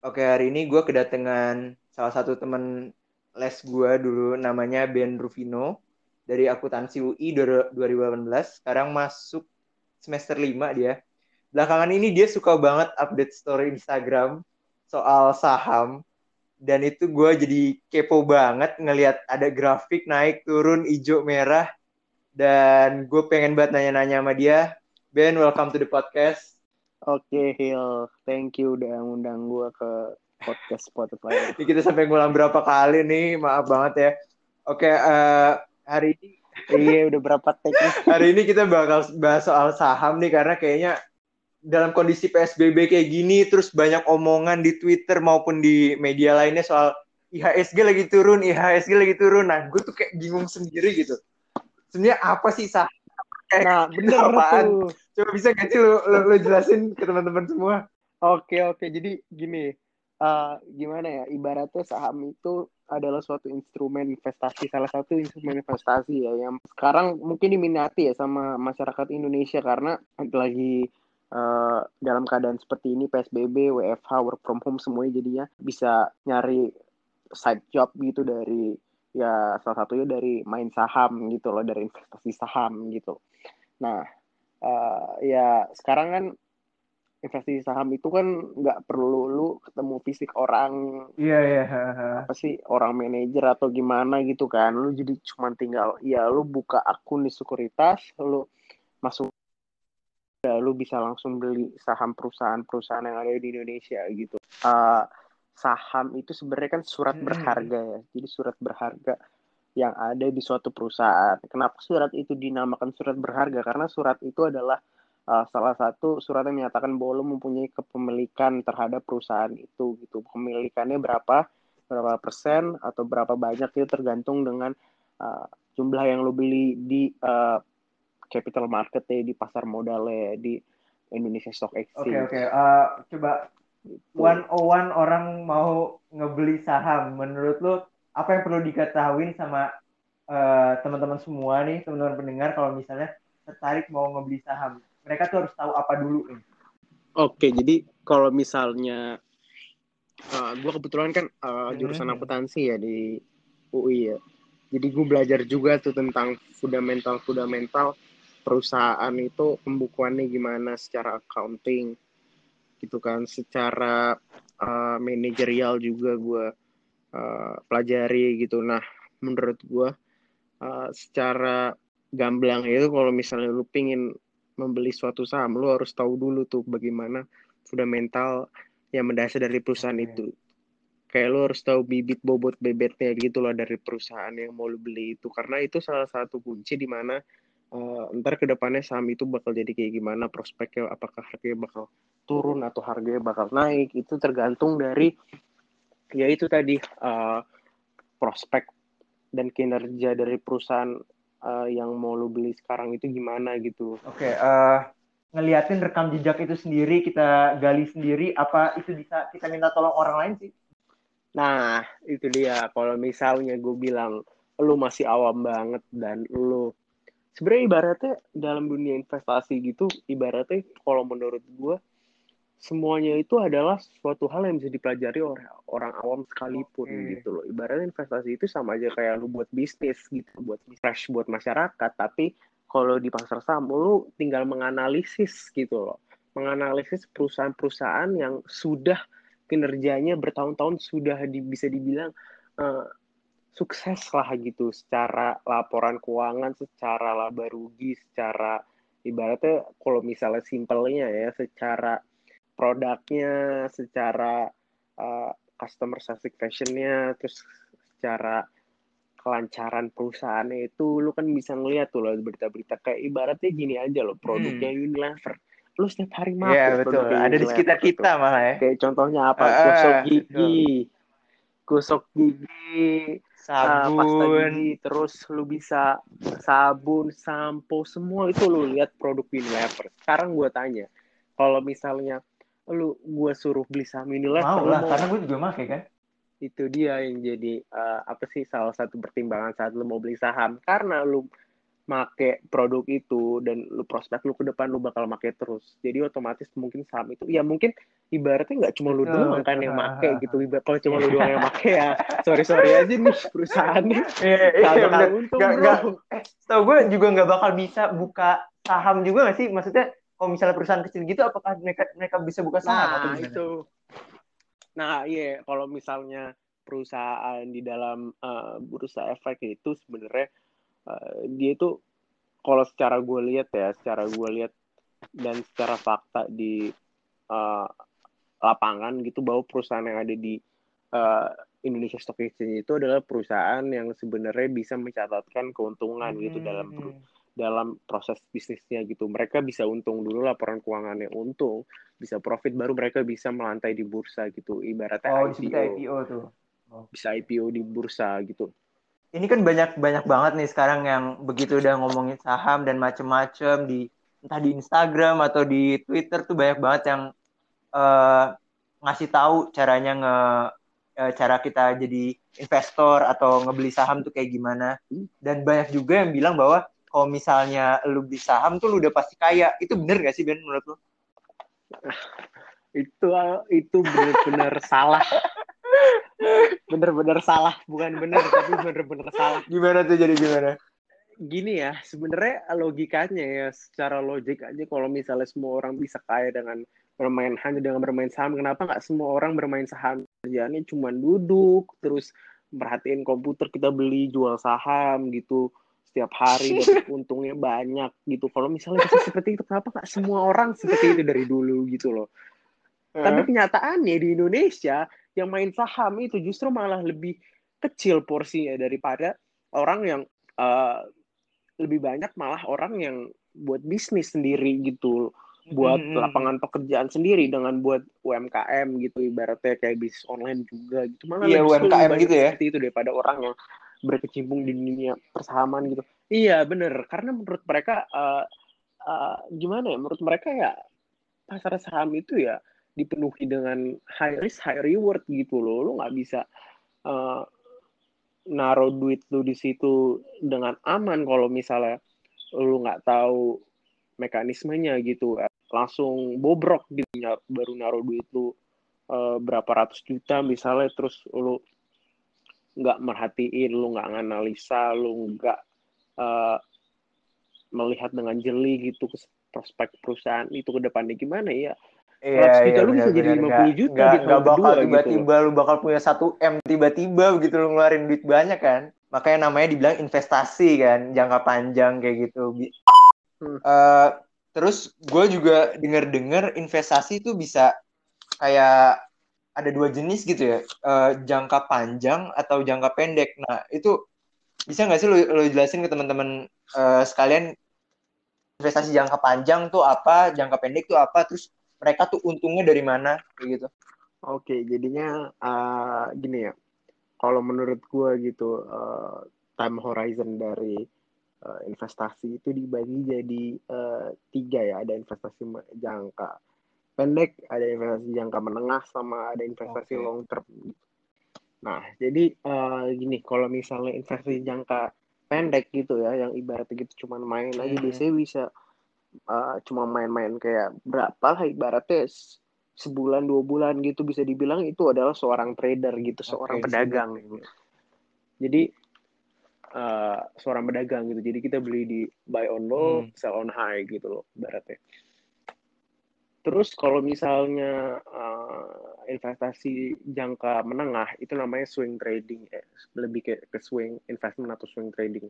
Oke, hari ini gue kedatangan salah satu temen les gue dulu namanya Ben Rufino dari akuntansi UI 2018. Sekarang masuk semester 5 dia. Belakangan ini dia suka banget update story Instagram soal saham. Dan itu gue jadi kepo banget ngelihat ada grafik naik, turun, hijau, merah. Dan gue pengen banget nanya-nanya sama dia. Ben, welcome to the podcast. Oke, Hil. Thank you udah ngundang gue ke podcast Spotify. Ini kita sampai ngulang berapa kali nih, maaf banget ya. Oke, uh, hari ini iya udah berapa take Hari ini kita bakal bahas soal saham nih karena kayaknya dalam kondisi PSBB kayak gini terus banyak omongan di Twitter maupun di media lainnya soal IHSG lagi turun, IHSG lagi turun. Nah, gue tuh kayak bingung sendiri gitu. Sebenarnya apa sih saham? Nah, bener apaan? tuh Coba bisa gak sih lu, lu, lu jelasin ke teman-teman semua? Oke oke, jadi gini, uh, gimana ya? Ibaratnya saham itu adalah suatu instrumen investasi, salah satu instrumen investasi ya yang sekarang mungkin diminati ya sama masyarakat Indonesia karena lagi uh, dalam keadaan seperti ini PSBB, WFH, work from home semuanya jadinya bisa nyari side job gitu dari ya salah satunya dari main saham gitu loh, dari investasi saham gitu. Nah, uh, ya sekarang kan investasi saham itu kan nggak perlu lu ketemu fisik orang iya yeah, iya yeah. apa sih orang manajer atau gimana gitu kan lu jadi cuma tinggal ya lu buka akun di sekuritas lu masuk ya lu bisa langsung beli saham perusahaan-perusahaan yang ada di Indonesia gitu uh, saham itu sebenarnya kan surat hmm. berharga ya jadi surat berharga yang ada di suatu perusahaan. Kenapa surat itu dinamakan surat berharga? Karena surat itu adalah uh, salah satu surat yang menyatakan bahwa lo mempunyai kepemilikan terhadap perusahaan itu gitu. Kepemilikannya berapa? Berapa persen atau berapa banyak itu tergantung dengan uh, jumlah yang lo beli di uh, capital market ya, di pasar modal ya, di Indonesia Stock Exchange. Oke okay, oke. Okay. Uh, coba gitu. one on one orang mau ngebeli saham, menurut lo apa yang perlu diketahui sama uh, teman-teman semua nih, teman-teman pendengar kalau misalnya tertarik mau ngebeli saham. Mereka tuh harus tahu apa dulu nih. Oke, jadi kalau misalnya uh, eh, gue kebetulan kan uh, jurusan hmm. akuntansi ya di UI ya. Jadi gue belajar juga tuh tentang fundamental fundamental perusahaan itu pembukuannya gimana secara accounting gitu kan, secara uh, manajerial juga gue uh, pelajari gitu. Nah, menurut gue uh, secara gamblang itu kalau misalnya lu pingin membeli suatu saham, lu harus tahu dulu tuh bagaimana fundamental yang mendasar dari perusahaan okay. itu. Kayak lu harus tahu bibit bobot bebetnya gitu loh dari perusahaan yang mau lu beli itu. Karena itu salah satu kunci di mana uh, ntar ke depannya saham itu bakal jadi kayak gimana prospeknya, apakah harganya bakal turun atau harganya bakal naik, itu tergantung dari ya itu tadi uh, prospek dan kinerja dari perusahaan uh, yang mau lo beli sekarang itu gimana gitu. Oke, okay, uh, ngeliatin rekam jejak itu sendiri kita gali sendiri apa itu bisa kita minta tolong orang lain sih? Nah, itu dia. Kalau misalnya gue bilang lo masih awam banget dan lo sebenarnya ibaratnya dalam dunia investasi gitu ibaratnya kalau menurut gue semuanya itu adalah suatu hal yang bisa dipelajari oleh orang awam sekalipun okay. gitu loh. Ibaratnya investasi itu sama aja kayak lu buat bisnis gitu, buat fresh buat masyarakat, tapi kalau di pasar saham lu tinggal menganalisis gitu loh. Menganalisis perusahaan-perusahaan yang sudah kinerjanya bertahun-tahun sudah di, bisa dibilang uh, sukses lah gitu secara laporan keuangan, secara laba rugi, secara ibaratnya kalau misalnya simpelnya ya secara produknya, secara uh, customer satisfactionnya, terus secara kelancaran perusahaannya itu lu kan bisa ngeliat tuh loh berita-berita. Kayak ibaratnya gini aja loh produknya hmm. Unilever. Lu setiap hari makan yeah, betul. ada di sekitar kita malah ya. Kayak contohnya apa? Uh, gosok gigi. Gosok gigi sabun uh, pasta gigi terus lu bisa sabun sampo semua itu lu lihat produk Unilever. Sekarang gue tanya kalau misalnya lu gue suruh beli saham Unilever mau lah karena gue juga make kan. Itu dia yang jadi uh, apa sih salah satu pertimbangan saat lu mau beli saham. Karena lu make produk itu dan lu prospek lu ke depan lu bakal make terus. Jadi otomatis mungkin saham itu ya mungkin ibaratnya nggak cuma lu doang kan yang make gitu. Kalau cuma lu doang yang make ya sorry sorry aja nih perusahaan nih. Iya, iya, untung gak, gak, eh, tau gue juga nggak bakal bisa buka saham juga gak sih? Maksudnya kalau misalnya perusahaan kecil gitu apakah mereka mereka bisa buka saham nah, atau itu nah iya kalau misalnya perusahaan di dalam uh, bursa efek itu sebenarnya uh, dia itu kalau secara gue lihat ya secara gue lihat dan secara fakta di uh, lapangan gitu bahwa perusahaan yang ada di uh, Indonesia Stock Exchange itu adalah perusahaan yang sebenarnya bisa mencatatkan keuntungan hmm. gitu dalam dalam proses bisnisnya gitu. Mereka bisa untung dulu laporan keuangannya untung, bisa profit baru mereka bisa melantai di bursa gitu. Ibaratnya oh, IPO. IPO tuh. Oh. Bisa IPO di bursa gitu. Ini kan banyak banyak banget nih sekarang yang begitu udah ngomongin saham dan macem-macem di entah di Instagram atau di Twitter tuh banyak banget yang uh, ngasih tahu caranya nge uh, cara kita jadi investor atau ngebeli saham tuh kayak gimana. Dan banyak juga yang bilang bahwa kalau misalnya lu beli saham tuh lu udah pasti kaya. Itu bener gak sih Ben menurut lu? itu itu benar-benar salah. Bener-bener salah, bukan bener tapi bener-bener salah. Gimana tuh jadi gimana? Gini ya, sebenarnya logikanya ya secara logik aja kalau misalnya semua orang bisa kaya dengan bermain hanya dengan bermain saham, kenapa nggak semua orang bermain saham? Kerjaannya cuma duduk, terus merhatiin komputer kita beli jual saham gitu setiap hari dapat untungnya banyak gitu. Kalau misalnya bisa seperti itu, kenapa nggak semua orang seperti itu dari dulu gitu loh? Uh. Tapi kenyataannya di Indonesia yang main saham itu justru malah lebih kecil porsinya daripada orang yang uh, lebih banyak malah orang yang buat bisnis sendiri gitu buat mm -hmm. lapangan pekerjaan sendiri dengan buat UMKM gitu ibaratnya kayak bisnis online juga gitu malah iya, UMKM gitu ya seperti itu daripada orang yang berkecimpung di dunia persahaman gitu. Iya bener, karena menurut mereka uh, uh, gimana ya? Menurut mereka ya pasar saham itu ya dipenuhi dengan high risk high reward gitu loh. Lo nggak bisa uh, naruh duit lu di situ dengan aman kalau misalnya lu nggak tahu mekanismenya gitu langsung bobrok gitu baru naruh duit lu uh, berapa ratus juta misalnya terus lu nggak merhatiin, lu nggak nganalisa, lu nggak uh, melihat dengan jeli gitu prospek perusahaan itu ke depannya gimana ya. Iya, iya, lu bisa jadi 50 gak, juta gak, di tahun bakal tiba-tiba gitu. lu bakal punya satu M tiba-tiba begitu lu ngeluarin duit banyak kan. Makanya namanya dibilang investasi kan, jangka panjang kayak gitu. Hmm. Uh, terus gue juga denger-dengar investasi itu bisa kayak ada dua jenis gitu ya, uh, jangka panjang atau jangka pendek. Nah, itu bisa nggak sih lo, lo jelasin ke teman-teman uh, sekalian investasi jangka panjang tuh apa, jangka pendek tuh apa, terus mereka tuh untungnya dari mana, kayak gitu. Oke, jadinya uh, gini ya, kalau menurut gue gitu, uh, time horizon dari uh, investasi itu dibagi jadi uh, tiga ya, ada investasi jangka pendek, ada investasi jangka menengah, sama ada investasi okay. long term. Nah, jadi uh, gini, kalau misalnya investasi jangka pendek gitu ya, yang ibaratnya gitu cuma main aja, hmm. biasanya bisa uh, cuma main-main kayak berapa lah ibaratnya sebulan dua bulan gitu bisa dibilang itu adalah seorang trader gitu, seorang pedagang. Gitu. Jadi uh, seorang pedagang gitu. Jadi kita beli di buy on low, hmm. sell on high gitu loh, ibaratnya. Terus kalau misalnya uh, investasi jangka menengah itu namanya swing trading, eh, lebih ke, ke swing investment atau swing trading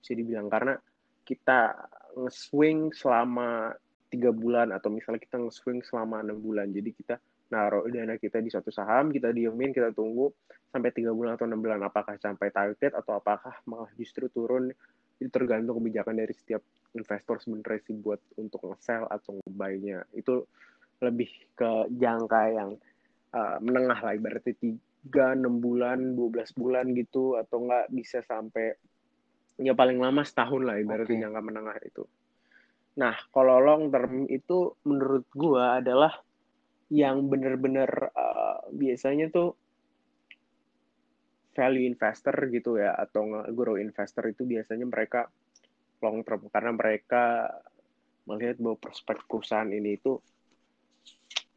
bisa dibilang karena kita nge-swing selama tiga bulan atau misalnya kita nge-swing selama enam bulan. Jadi kita naruh dana kita di suatu saham, kita diemin, kita tunggu sampai tiga bulan atau enam bulan apakah sampai target atau apakah malah justru turun itu tergantung kebijakan dari setiap investor sebenarnya sih buat untuk nge-sell atau nge-buy-nya itu lebih ke jangka yang uh, menengah lah ibaratnya tiga enam bulan 12 bulan gitu atau enggak bisa sampai ya paling lama setahun lah ibaratnya okay. jangka menengah itu nah kalau long term itu menurut gua adalah yang benar-benar uh, biasanya tuh value investor gitu ya atau grow investor itu biasanya mereka long term. Karena mereka melihat bahwa prospek perusahaan ini itu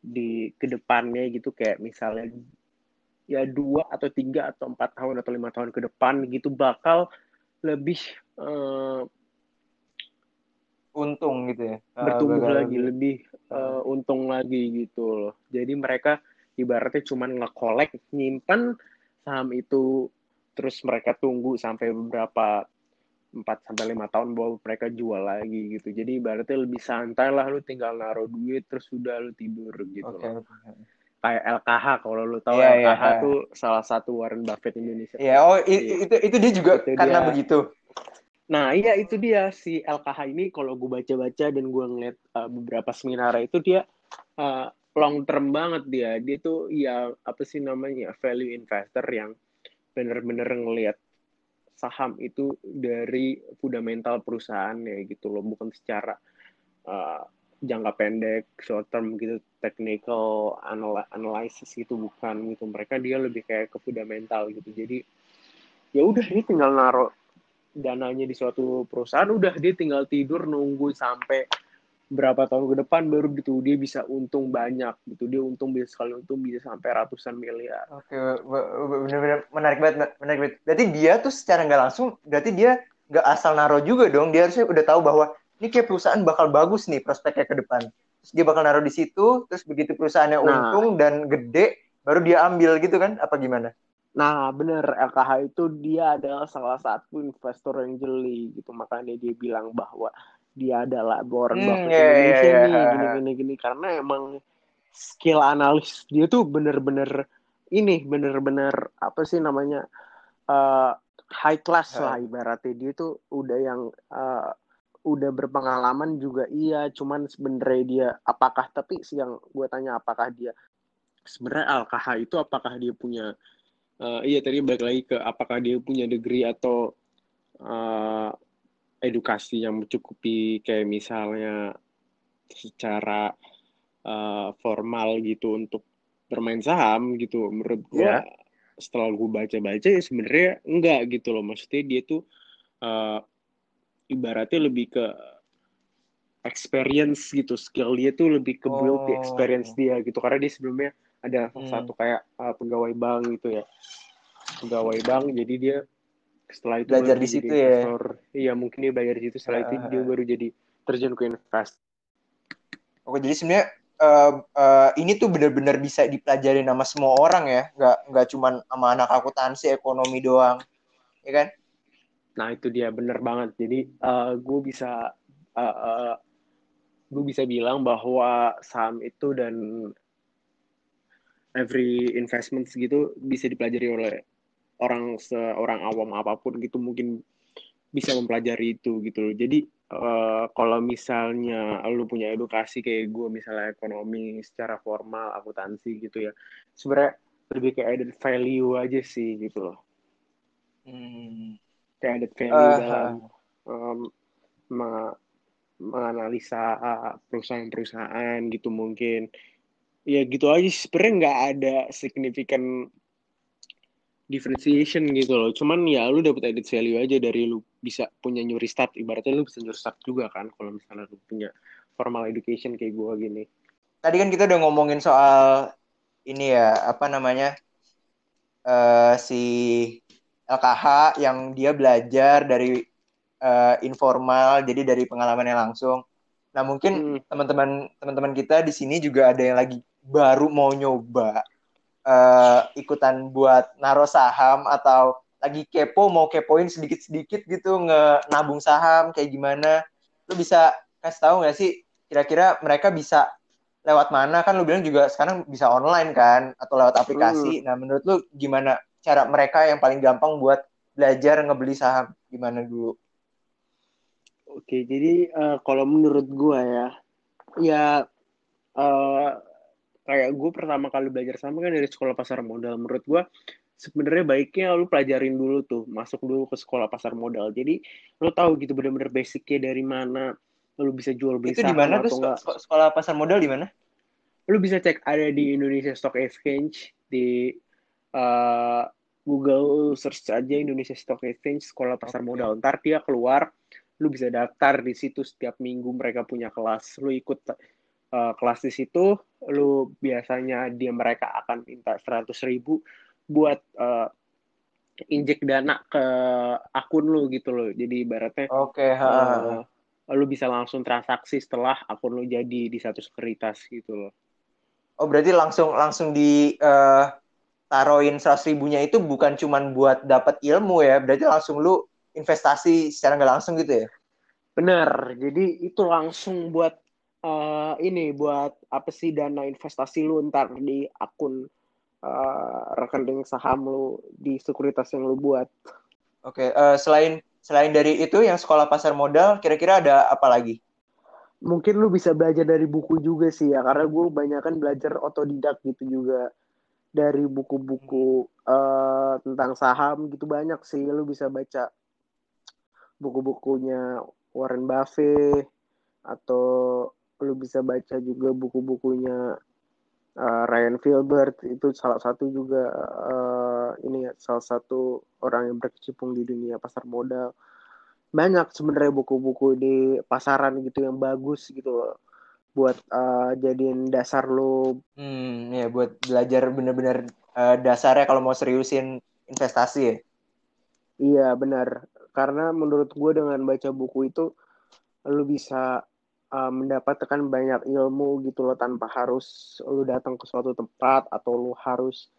di ke depannya gitu kayak misalnya ya dua atau tiga atau empat tahun atau lima tahun ke depan gitu bakal lebih uh, untung gitu ya. Bertumbuh uh, lagi lebih. uh, untung lagi gitu loh. Jadi mereka ibaratnya cuman ngekolek nyimpan saham itu terus mereka tunggu sampai beberapa 4 sampai lima tahun bahwa mereka jual lagi gitu. Jadi ibaratnya lebih santai lah lu tinggal naruh duit terus sudah lu tidur gitu okay. loh. Kayak LKH kalau lu tahu yeah, LKH yeah. tuh salah satu Warren Buffett Indonesia. Iya, yeah, oh itu, itu itu dia juga itu karena dia. begitu. Nah, iya itu dia si LKH ini kalau gue baca-baca dan gue ngeliat uh, beberapa seminar itu dia uh, long term banget dia. Dia tuh ya apa sih namanya value investor yang bener-bener ngelihat saham itu dari fundamental perusahaan ya gitu loh. Bukan secara uh, jangka pendek short term gitu technical analysis gitu bukan gitu. Mereka dia lebih kayak ke fundamental gitu. Jadi ya udah ini tinggal naruh dananya di suatu perusahaan udah dia tinggal tidur nunggu sampai berapa tahun ke depan baru gitu dia bisa untung banyak gitu. Dia untung bisa sekali untung bisa sampai ratusan miliar. Oke benar-benar menarik banget menarik banget. Berarti dia tuh secara nggak langsung berarti dia nggak asal naro juga dong. Dia harusnya udah tahu bahwa ini kayak perusahaan bakal bagus nih prospeknya ke depan. Terus dia bakal naruh di situ terus begitu perusahaannya nah, untung dan gede baru dia ambil gitu kan? Apa gimana? Nah, bener. LKH itu dia adalah salah satu investor yang jeli gitu. Makanya dia bilang bahwa dia adalah Warren hmm, Buffett yeah, Indonesia yeah, nih gini gini gini. Karena emang skill analis dia tuh bener-bener ini bener-bener apa sih namanya uh, high class lah ibaratnya. Dia tuh udah yang uh, udah berpengalaman juga iya cuman sebenarnya dia apakah tapi yang gue tanya apakah dia sebenarnya LKH itu apakah dia punya uh, iya tadi balik lagi ke apakah dia punya degree atau uh, edukasi yang mencukupi kayak misalnya secara uh, formal gitu untuk bermain saham gitu menurut gue yeah. setelah gue baca-baca ya sebenarnya enggak gitu loh maksudnya dia tuh uh, ibaratnya lebih ke experience gitu skill dia tuh lebih ke build oh. the experience dia gitu karena dia sebelumnya ada hmm. satu kayak uh, pegawai bank gitu ya pegawai bank jadi dia setelah itu belajar di situ ya? iya mungkin dia belajar di situ. Setelah uh, itu dia baru jadi terjun ke invest. Oke jadi sebenarnya uh, uh, ini tuh benar-benar bisa dipelajari sama semua orang ya? Nggak nggak cuma sama anak akuntansi ekonomi doang. Ya kan? Nah itu dia. Bener banget. Jadi uh, gue bisa uh, uh, gue bisa bilang bahwa saham itu dan every investment gitu bisa dipelajari oleh orang seorang awam apa pun gitu mungkin bisa mempelajari itu gitu loh. Jadi uh, kalau misalnya lu punya edukasi kayak gue misalnya ekonomi secara formal, akuntansi gitu ya. Sebenarnya lebih kayak added value aja sih gitu loh. Hmm. Kayak added value uh, dalam um, menganalisa perusahaan-perusahaan gitu mungkin. Ya gitu aja sebenarnya nggak ada signifikan differentiation gitu loh. Cuman ya lu dapet added value aja dari lu bisa punya nyuri start. Ibaratnya lu bisa nyuri start juga kan kalau misalnya lu punya formal education kayak gua gini. Tadi kan kita udah ngomongin soal ini ya, apa namanya? Uh, si LKH yang dia belajar dari uh, informal, jadi dari pengalamannya langsung. Nah, mungkin hmm. teman-teman teman-teman kita di sini juga ada yang lagi baru mau nyoba uh, ikutan buat naro saham atau lagi kepo mau kepoin sedikit-sedikit gitu nge nabung saham kayak gimana. Lu bisa kasih tahu nggak sih kira-kira mereka bisa lewat mana? Kan lu bilang juga sekarang bisa online kan atau lewat aplikasi. Hmm. nah menurut lu gimana cara mereka yang paling gampang buat belajar ngebeli saham? Gimana dulu oke jadi uh, kalau menurut gua ya ya uh, kayak gue pertama kali belajar sama kan dari sekolah pasar modal. Menurut gue sebenarnya baiknya lu pelajarin dulu tuh masuk dulu ke sekolah pasar modal. Jadi lu tahu gitu bener-bener basicnya dari mana lu bisa jual beli itu di mana tuh sekolah pasar modal di mana? Lu bisa cek ada di Indonesia Stock Exchange di uh, Google search aja Indonesia Stock Exchange sekolah pasar modal. Ntar dia keluar lu bisa daftar di situ setiap minggu mereka punya kelas. Lu ikut uh, kelas di situ lu biasanya dia mereka akan minta seratus ribu buat uh, injek dana ke akun lu gitu loh. Jadi ibaratnya oke okay, uh, lu bisa langsung transaksi setelah akun lu jadi di satu sekuritas gitu loh. Oh berarti langsung langsung di uh, taruhin seratus ribunya itu bukan cuman buat dapat ilmu ya berarti langsung lu investasi secara nggak langsung gitu ya? Bener, jadi itu langsung buat uh, ini buat apa sih dana investasi lu ntar di akun uh, rekening saham lu di sekuritas yang lu buat. Oke, okay, uh, eh, selain selain dari itu yang sekolah pasar modal, kira-kira ada apa lagi? Mungkin lu bisa belajar dari buku juga sih ya, karena gue banyak kan belajar otodidak gitu juga dari buku-buku uh, tentang saham gitu banyak sih lu bisa baca buku-bukunya Warren Buffett atau lu bisa baca juga buku-bukunya uh, Ryan Filbert itu salah satu juga uh, ini ya salah satu orang yang berkecimpung di dunia pasar modal. Banyak sebenarnya buku-buku di pasaran gitu yang bagus gitu loh buat uh, jadiin dasar lo hmm ya buat belajar bener-bener uh, dasarnya kalau mau seriusin investasi ya. Iya benar. Karena menurut gue dengan baca buku itu lu bisa uh, mendapatkan banyak ilmu gitu loh tanpa harus lu datang ke suatu tempat atau lu harus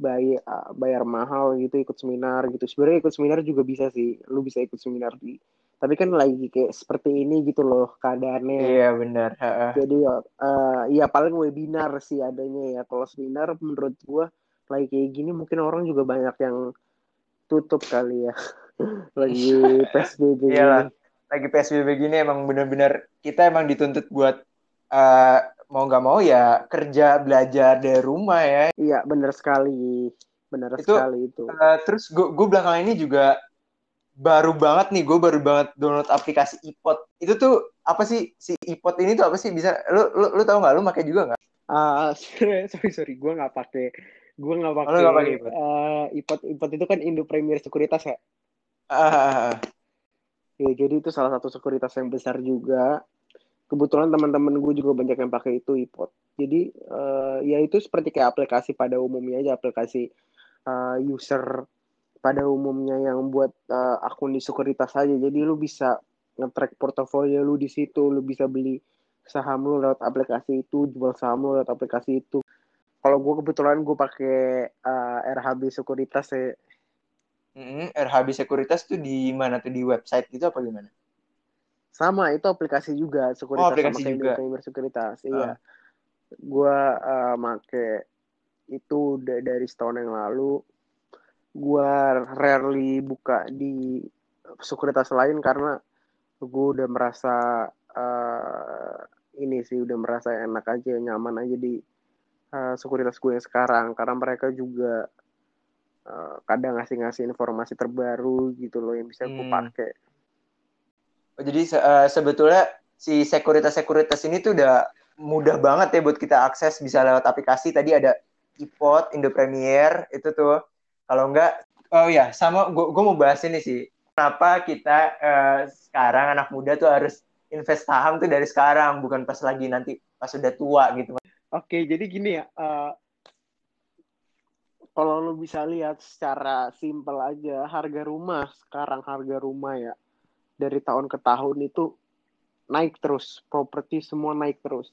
bayar uh, bayar mahal gitu ikut seminar gitu. Sebenarnya ikut seminar juga bisa sih lu bisa ikut seminar di tapi kan lagi kayak seperti ini gitu loh keadaannya. Iya benar jadi uh, ya paling webinar sih adanya ya. Kalau seminar menurut gua lagi kayak gini mungkin orang juga banyak yang tutup kali ya. Lagi PSBB Iyalah. Lagi PSBB gini emang bener-bener kita emang dituntut buat uh, mau nggak mau ya kerja belajar dari rumah ya. Iya bener sekali, bener itu, sekali itu. Uh, terus gue belakangan ini juga baru banget nih, gue baru banget download aplikasi iPod. Itu tuh apa sih si iPod ini tuh apa sih bisa? Lu lu, lu tau nggak? Lu pakai juga nggak? Ah uh, sorry sorry, gue nggak pakai. Gue nggak pakai. Oh, gak iPod. Uh, iPod iPod itu kan Indo Premier Sekuritas ya. Uh, ya jadi itu salah satu sekuritas yang besar juga. Kebetulan teman-teman gue juga banyak yang pakai itu iPod. Jadi uh, ya itu seperti kayak aplikasi pada umumnya aja aplikasi uh, user pada umumnya yang buat uh, akun di sekuritas aja. Jadi lu bisa nge-track portofolio lu di situ, lu bisa beli saham lu lewat aplikasi itu, jual saham lu lewat aplikasi itu. Kalau gue kebetulan gue pakai uh, RHB Sekuritas ya, Mm, RHB Sekuritas tuh di mana tuh di website gitu apa gimana? Sama itu aplikasi juga sekuritas oh, aplikasi sama juga. Premier Sekuritas. Uh. Iya. Gua uh, make itu dari setahun yang lalu. Gua rarely buka di sekuritas lain karena gue udah merasa uh, ini sih udah merasa enak aja nyaman aja di uh, sekuritas gue yang sekarang karena mereka juga Eh, kadang ngasih-ngasih informasi terbaru gitu loh yang bisa gue hmm. pakai. Oh, jadi uh, sebetulnya si sekuritas-sekuritas ini tuh udah mudah banget ya buat kita akses bisa lewat aplikasi. Tadi ada iPod, Indo Premier itu tuh. Kalau enggak, oh ya sama gue mau bahas ini sih. Kenapa kita uh, sekarang anak muda tuh harus invest saham tuh dari sekarang, bukan pas lagi nanti pas udah tua gitu. Oke, jadi gini ya. Uh, kalau lu bisa lihat secara simpel aja harga rumah sekarang harga rumah ya dari tahun ke tahun itu naik terus properti semua naik terus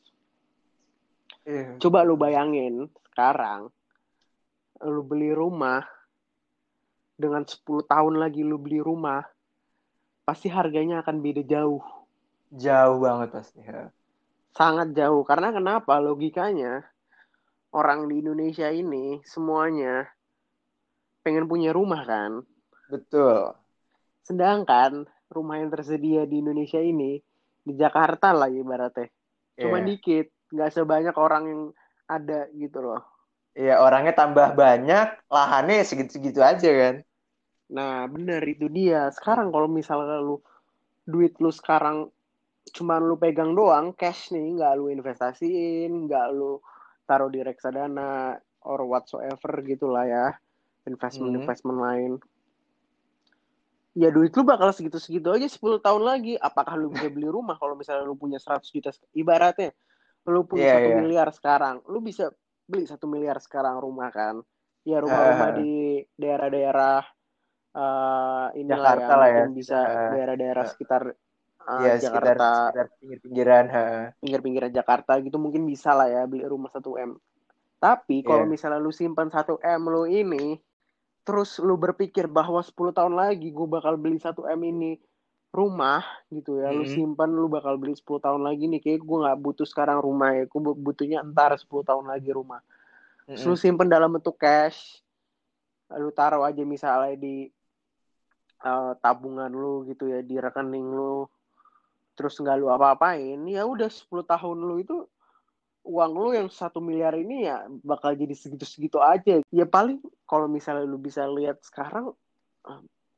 yeah. coba lu bayangin sekarang lu beli rumah dengan 10 tahun lagi lu beli rumah pasti harganya akan beda jauh jauh banget pasti ya. sangat jauh karena kenapa logikanya orang di Indonesia ini semuanya pengen punya rumah kan? Betul. Sedangkan rumah yang tersedia di Indonesia ini di Jakarta lah ibaratnya. Cuma yeah. dikit, nggak sebanyak orang yang ada gitu loh. Iya, orangnya tambah banyak, lahannya segitu-segitu aja kan. Nah, bener itu dia. Sekarang kalau misalnya lu duit lu sekarang cuma lu pegang doang, cash nih, nggak lu investasiin, nggak lu taruh di reksadana or whatsoever gitulah ya investment hmm. investment lain ya duit lu bakal segitu-segitu aja 10 tahun lagi. Apakah lu bisa beli rumah kalau misalnya lu punya 100 juta ibaratnya lu punya Iya, satu iya. miliar sekarang, lu bisa beli satu miliar sekarang rumah kan? Ya rumah-rumah Ah. di daerah-daerah eh inilah Jakarta ya, lah ya. bisa Ah. daerah-daerah Ah. sekitar Iya, sekitar, Jakarta, sekitar pinggir-pinggiran. ha. pinggir-pinggiran Jakarta gitu mungkin bisa lah ya beli rumah 1 M. Tapi kalau Iya. misalnya lu simpan 1 M lu ini, terus lu berpikir bahwa 10 tahun lagi gue bakal beli 1 M ini rumah gitu ya, lu Mm-mm. simpan lu bakal beli 10 tahun lagi nih, kayak gue nggak butuh sekarang rumah ya, gue butuhnya entar 10 tahun lagi rumah. Terus lu Mm-mm. simpen dalam bentuk cash, lu taruh aja misalnya di eh, tabungan lu gitu ya, di rekening lu, terus nggak lu apa-apain, ya udah 10 tahun lu itu uang lu yang satu miliar ini ya bakal jadi segitu-segitu aja. Ya paling kalau misalnya lu bisa lihat sekarang,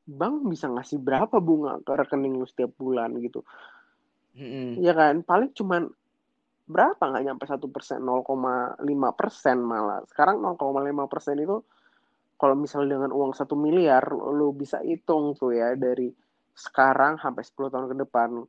bank bisa ngasih berapa bunga ke rekening lu setiap bulan gitu. Mm-mm. Ya kan, paling cuman berapa nggak nyampe satu persen, 0,5 persen malah. Sekarang 0,5 persen itu kalau misalnya dengan uang satu miliar, lu bisa hitung tuh ya dari sekarang sampai 10 tahun ke depan,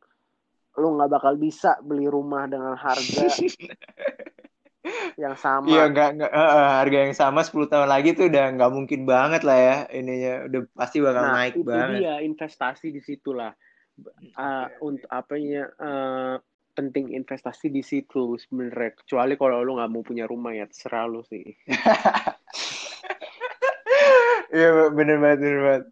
lu nggak bakal bisa beli rumah dengan harga yang sama. Iya, nggak, nggak, eh, eh, harga yang sama 10 tahun lagi tuh udah nggak mungkin banget lah ya ininya. Udah pasti bakal Nah, naik itu banget. dia investasi di situlah. Uh, untuk apa ya uh, penting investasi di situ sebenarnya. Kecuali kalau lu nggak mau punya rumah ya terserah lu sih. Iya, bener banget, bener banget.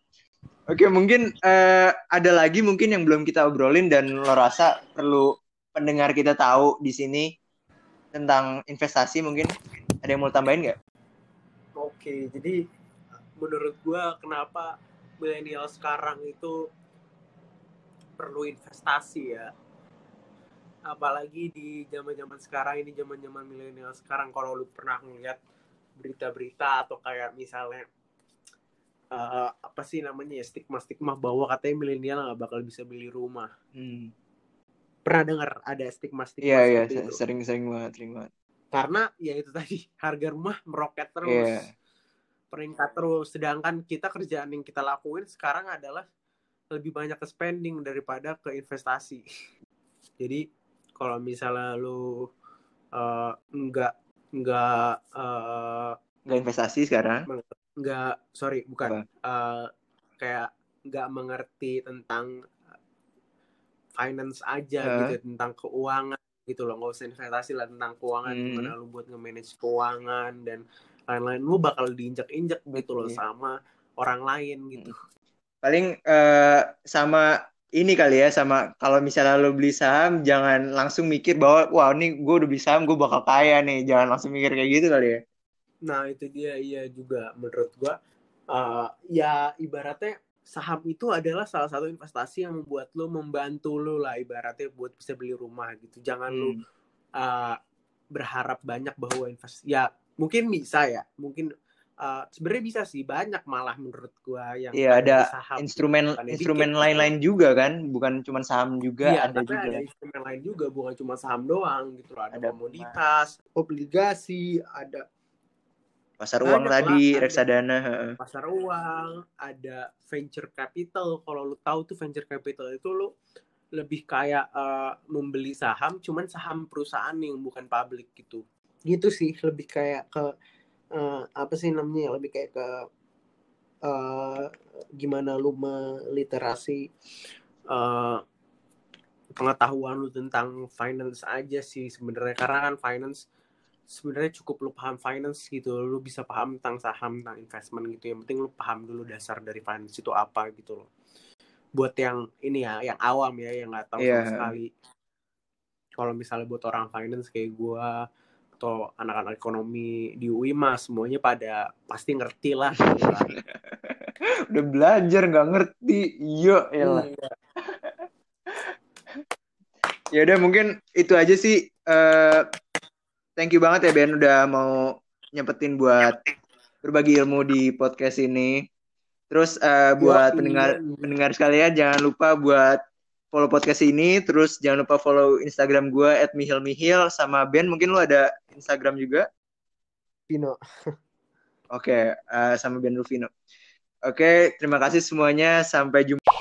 Oke, mungkin eh, ada lagi mungkin yang belum kita obrolin dan lo rasa perlu pendengar kita tahu di sini tentang investasi mungkin. Ada yang mau tambahin nggak? Oke, jadi menurut gua kenapa milenial sekarang itu perlu investasi ya. Apalagi di zaman-zaman sekarang ini zaman-zaman milenial sekarang kalau lu pernah ngeliat berita-berita atau kayak misalnya eh, apa sih namanya ya stigma-stigma bahwa katanya milenial nggak bakal bisa beli rumah. Hmm. Pernah dengar ada stigma-stigma Iya, iya, sering-sering banget, sering banget. karena ya itu tadi harga rumah meroket terus Iya. peringkat terus sedangkan kita kerjaan yang kita lakuin sekarang adalah lebih banyak ke spending daripada ke investasi jadi kalau misalnya lu eh, nggak nggak Nggak investasi sekarang? Nggak sorry bukan eh, kayak nggak mengerti tentang finance aja Eh. gitu tentang keuangan gitu loh nggak usah investasi lah tentang keuangan Hmm. gimana lu buat nge-manage keuangan dan lain-lain lu bakal diinjak-injak gitu loh Iya. sama orang lain gitu Paling eh, sama ini kali ya, sama kalau misalnya lo beli saham, jangan langsung mikir bahwa, wah ini gue udah beli saham, gue bakal kaya nih. Jangan langsung mikir kayak gitu kali ya. Nah itu dia iya juga menurut gua eh, ya ibaratnya saham itu adalah salah satu investasi yang membuat lo membantu lo lah ibaratnya buat bisa beli rumah gitu jangan lu Hmm. uh, berharap banyak bahwa investasi ya mungkin bisa ya mungkin uh, sebenarnya bisa sih banyak malah menurut gua yang Iya, ada saham instrumen bukannya instrumen dikit. lain-lain juga kan, bukan cuma saham juga, iya ada juga. ada instrumen lain juga bukan cuma saham doang gitu ada, Ada komoditas obligasi ada Pasar uang lah, tadi, ada. reksadana. pasar uang ada venture capital kalau lu tahu tuh venture capital itu lu lebih kayak uh, membeli saham cuman saham perusahaan yang bukan publik gitu gitu sih lebih kayak ke uh, apa sih namanya lebih kayak ke uh, gimana lu meliterasi uh, pengetahuan lu tentang finance aja sih sebenarnya karena kan finance sebenarnya cukup lu paham finance gitu lu bisa paham tentang saham tentang investment gitu yang penting lu paham dulu dasar dari finance itu apa gitu loh buat yang ini ya yang awam ya yang nggak tahu sama sekali kalau misalnya buat orang finance kayak gua atau anak-anak ekonomi di UI mah semuanya pada pasti ngerti lah gitu lah. Udah belajar nggak ngerti. Iya, elah. Iya. Ya udah mungkin itu aja sih. Eh, thank you banget ya Ben udah mau nyempetin buat berbagi ilmu di podcast ini. Terus eh, buat Yoi, pendengar yoi. pendengar sekalian jangan lupa buat follow podcast ini. Terus jangan lupa follow Instagram gue @mihilmihil sama Ben mungkin lu ada Instagram juga. Pino Oke, eh, sama Ben Rufino. Oke, terima kasih semuanya. Sampai jumpa.